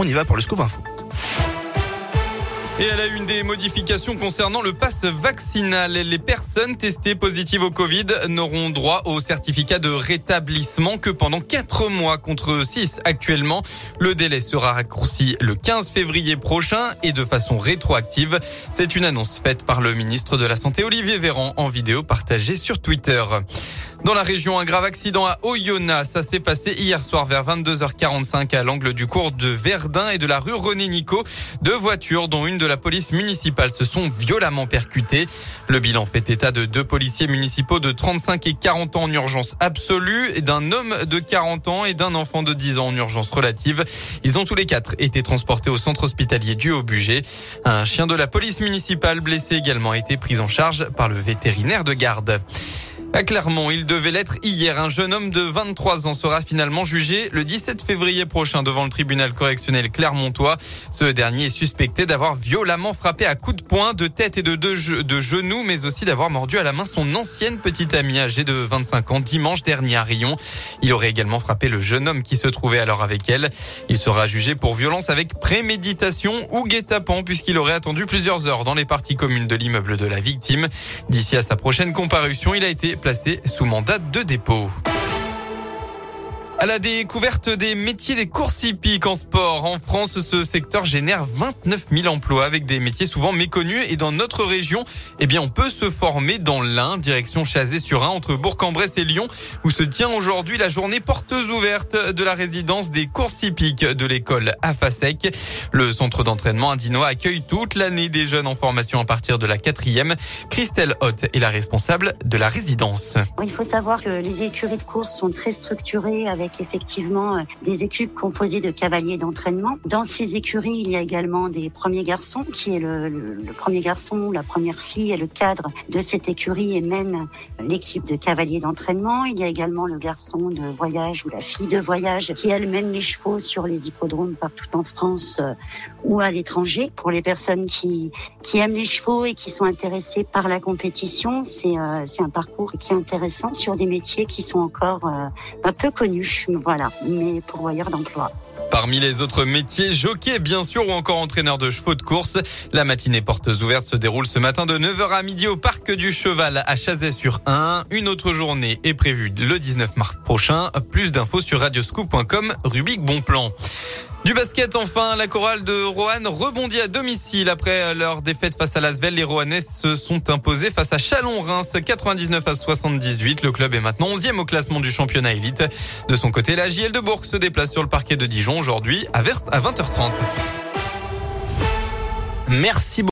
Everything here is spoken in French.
On y va pour le scoop info. Et elle a une des modifications concernant le pass vaccinal. Les personnes testées positives au Covid n'auront droit au certificat de rétablissement que pendant 4 mois contre 6 actuellement. Le délai sera raccourci le 15 février prochain et de façon rétroactive. C'est une annonce faite par le ministre de la Santé Olivier Véran en vidéo partagée sur Twitter. Dans la région, un grave accident à Oyonnax. Ça s'est passé hier soir vers 22h45 à l'angle du cours de Verdun et de la rue René Nico. Deux voitures, dont une de la police municipale, se sont violemment percutées. Le bilan fait état de deux policiers municipaux de 35 et 40 ans en urgence absolue, et d'un homme de 40 ans et d'un enfant de 10 ans en urgence relative. Ils ont tous les quatre été transportés au centre hospitalier du Haut-Bugey. Un chien de la police municipale blessé également a été pris en charge par le vétérinaire de garde. À Clermont, il devait l'être hier. Un jeune homme de 23 ans sera finalement jugé le 17 février prochain devant le tribunal correctionnel clermontois. Ce dernier est suspecté d'avoir violemment frappé à coups de poing, de tête et de, deux de genoux, mais aussi d'avoir mordu à la main son ancienne petite amie âgée de 25 ans dimanche dernier à Rion. Il aurait également frappé le jeune homme qui se trouvait alors avec elle. Il sera jugé pour violence avec préméditation ou guet-apens puisqu'il aurait attendu plusieurs heures dans les parties communes de l'immeuble de la victime. D'ici à sa prochaine comparution, il a été placé sous mandat de dépôt. À la découverte des métiers des courses hippiques en sport. En France, ce secteur génère 29 000 emplois avec des métiers souvent méconnus. Et dans notre région, eh bien, on peut se former dans l'Ain, direction Chazé-sur-Ain, entre Bourg-en-Bresse et Lyon, où se tient aujourd'hui la journée portes ouvertes de la résidence des courses hippiques de l'école AFASEC. Le centre d'entraînement indinois accueille toute l'année des jeunes en formation à partir de la quatrième. Christelle Hoth est la responsable de la résidence. Il faut savoir que les écuries de course sont très structurées avec effectivement euh, des équipes composées de cavaliers d'entraînement. Dans ces écuries, il y a également des premiers garçons, qui est le, premier garçon, la première fille et le cadre de cette écurie et mène l'équipe de cavaliers d'entraînement. Il y a également le garçon de voyage ou la fille de voyage qui elle mène les chevaux sur les hippodromes partout en France euh, ou à l'étranger. Pour les personnes qui, qui aiment les chevaux et qui sont intéressées par la compétition, c'est euh, un parcours qui est intéressant sur des métiers qui sont encore euh, un peu connus voilà, mais pourvoyeur d'emploi. Parmi les autres métiers, jockey bien sûr ou encore entraîneur de chevaux de course. La matinée portes ouvertes se déroule ce matin de 9h à midi au Parc du Cheval à Chazet-sur-Ain. Une autre journée est prévue le 19 mars prochain. Plus d'infos sur radioscoop.com, Rubik Bonplan. Du basket enfin, la chorale de Roanne rebondit à domicile après leur défaite face à Lasvel. Les Roannais se sont imposés face à Chalon-Reims 99 à 78. Le club est maintenant 11e au classement du championnat élite. De son côté, la JL de Bourg se déplace sur le parquet de Dijon aujourd'hui à 20h30. Merci beaucoup.